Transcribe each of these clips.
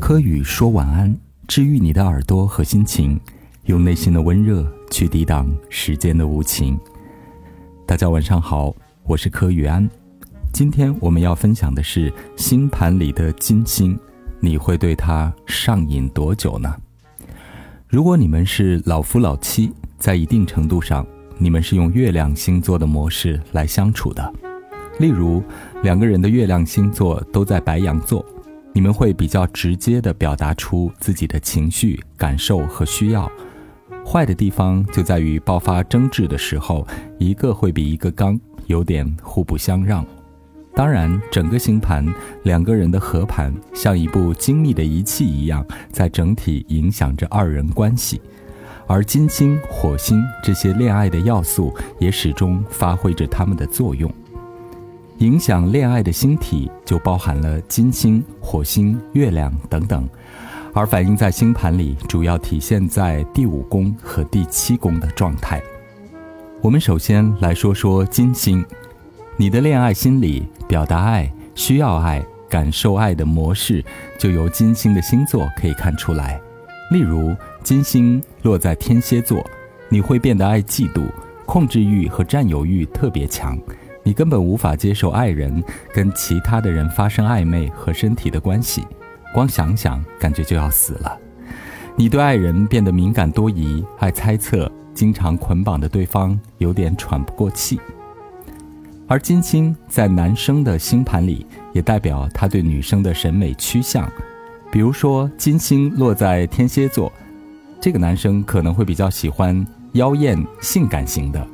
柯宇说晚安，治愈你的耳朵和心情，用内心的温热去抵挡时间的无情。大家晚上好，我是柯宇安。今天我们要分享的是星盘里的金星，你会对它上瘾多久呢？如果你们是老夫老妻，在一定程度上，你们是用月亮星座的模式来相处的。例如，两个人的月亮星座都在白羊座。你们会比较直接地表达出自己的情绪、感受和需要。坏的地方就在于爆发争执的时候，一个会比一个刚，有点互不相让。当然，整个星盘两个人的合盘像一部精密的仪器一样，在整体影响着二人关系。而金星、火星这些恋爱的要素也始终发挥着他们的作用。影响恋爱的星体就包含了金星、火星、月亮等等，而反映在星盘里主要体现在第五宫和第七宫的状态。我们首先来说说金星，你的恋爱心理、表达爱、需要爱、感受爱的模式，就由金星的星座可以看出来。例如，金星落在天蝎座，你会变得爱嫉妒、控制欲和占有欲特别强。你根本无法接受爱人跟其他的人发生暧昧和身体的关系，光想想感觉就要死了。你对爱人变得敏感多疑，爱猜测，经常捆绑的对方有点喘不过气。而金星在男生的星盘里，也代表他对女生的审美趋向。比如说，金星落在天蝎座，这个男生可能会比较喜欢妖艳、性感型的。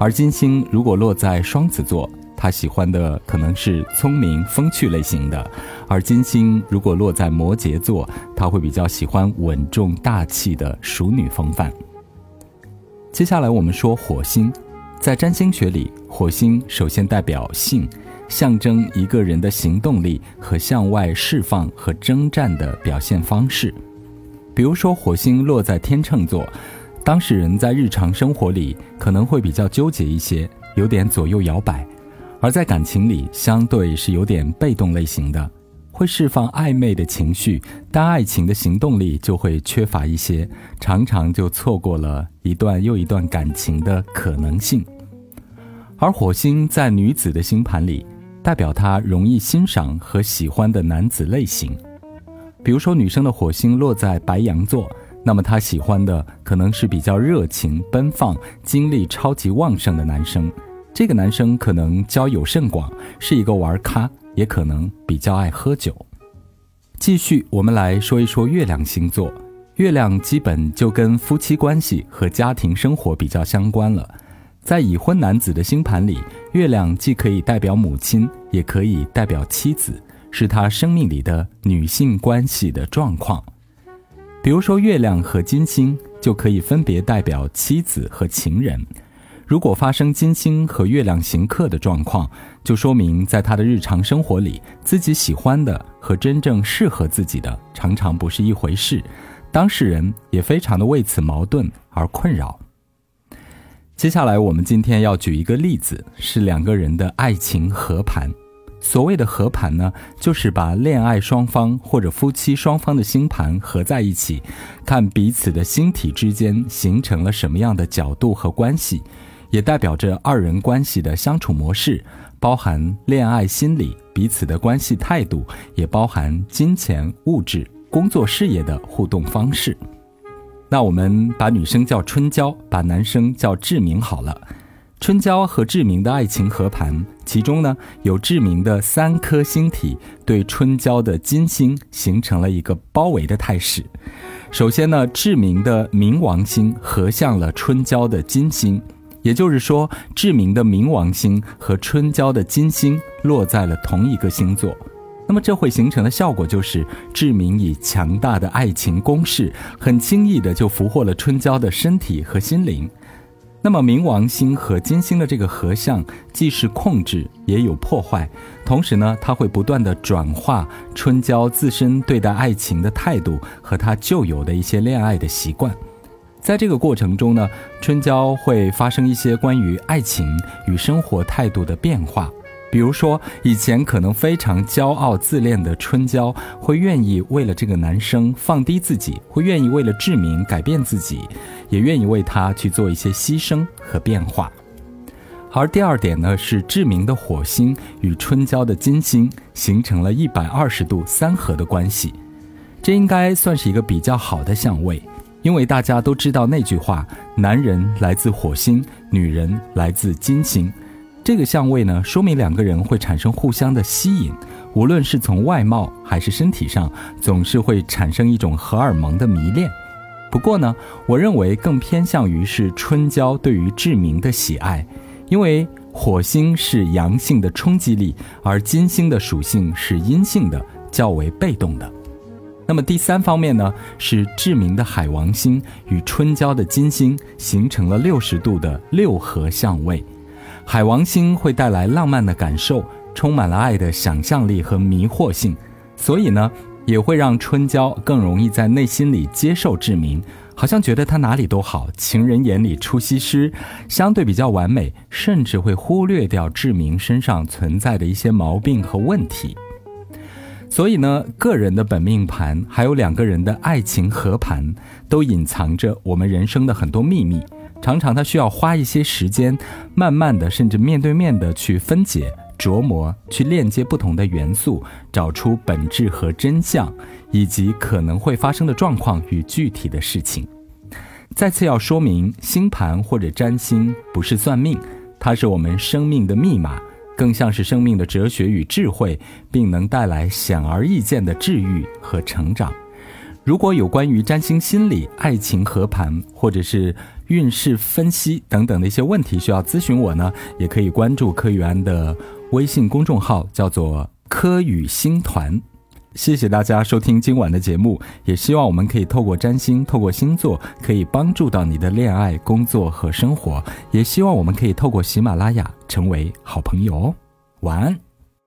而金星如果落在双子座，他喜欢的可能是聪明风趣类型的；而金星如果落在摩羯座，他会比较喜欢稳重大气的淑女风范。接下来我们说火星，在占星学里，火星首先代表性，象征一个人的行动力和向外释放和征战的表现方式。比如说，火星落在天秤座。当事人在日常生活里可能会比较纠结一些，有点左右摇摆；而在感情里，相对是有点被动类型的，会释放暧昧的情绪，但爱情的行动力就会缺乏一些，常常就错过了一段又一段感情的可能性。而火星在女子的星盘里，代表她容易欣赏和喜欢的男子类型，比如说女生的火星落在白羊座。那么他喜欢的可能是比较热情奔放、精力超级旺盛的男生。这个男生可能交友甚广，是一个玩咖，也可能比较爱喝酒。继续，我们来说一说月亮星座。月亮基本就跟夫妻关系和家庭生活比较相关了。在已婚男子的星盘里，月亮既可以代表母亲，也可以代表妻子，是他生命里的女性关系的状况。比如说，月亮和金星就可以分别代表妻子和情人。如果发生金星和月亮行克的状况，就说明在他的日常生活里，自己喜欢的和真正适合自己的常常不是一回事。当事人也非常的为此矛盾而困扰。接下来，我们今天要举一个例子，是两个人的爱情合盘。所谓的合盘呢，就是把恋爱双方或者夫妻双方的星盘合在一起，看彼此的星体之间形成了什么样的角度和关系，也代表着二人关系的相处模式，包含恋爱心理、彼此的关系态度，也包含金钱、物质、工作、事业的互动方式。那我们把女生叫春娇，把男生叫志明好了。春娇和志明的爱情合盘，其中呢有志明的三颗星体对春娇的金星形成了一个包围的态势。首先呢，志明的冥王星合向了春娇的金星，也就是说，志明的冥王星和春娇的金星落在了同一个星座。那么这会形成的效果就是，志明以强大的爱情攻势，很轻易的就俘获了春娇的身体和心灵。那么冥王星和金星的这个合相，既是控制，也有破坏。同时呢，它会不断的转化春娇自身对待爱情的态度和他旧有的一些恋爱的习惯。在这个过程中呢，春娇会发生一些关于爱情与生活态度的变化。比如说，以前可能非常骄傲自恋的春娇，会愿意为了这个男生放低自己，会愿意为了志明改变自己，也愿意为他去做一些牺牲和变化。而第二点呢，是志明的火星与春娇的金星形成了一百二十度三合的关系，这应该算是一个比较好的相位，因为大家都知道那句话：男人来自火星，女人来自金星。这个相位呢，说明两个人会产生互相的吸引，无论是从外貌还是身体上，总是会产生一种荷尔蒙的迷恋。不过呢，我认为更偏向于是春娇对于志明的喜爱，因为火星是阳性的冲击力，而金星的属性是阴性的，较为被动的。那么第三方面呢，是志明的海王星与春娇的金星形成了六十度的六合相位。海王星会带来浪漫的感受，充满了爱的想象力和迷惑性，所以呢，也会让春娇更容易在内心里接受志明，好像觉得他哪里都好，情人眼里出西施，相对比较完美，甚至会忽略掉志明身上存在的一些毛病和问题。所以呢，个人的本命盘，还有两个人的爱情合盘，都隐藏着我们人生的很多秘密。常常他需要花一些时间，慢慢的，甚至面对面的去分解、琢磨、去链接不同的元素，找出本质和真相，以及可能会发生的状况与具体的事情。再次要说明，星盘或者占星不是算命，它是我们生命的密码，更像是生命的哲学与智慧，并能带来显而易见的治愈和成长。如果有关于占星心理、爱情合盘，或者是运势分析等等的一些问题需要咨询我呢，也可以关注柯宇安的微信公众号，叫做“柯宇星团”。谢谢大家收听今晚的节目，也希望我们可以透过占星、透过星座，可以帮助到你的恋爱、工作和生活。也希望我们可以透过喜马拉雅成为好朋友哦。晚安。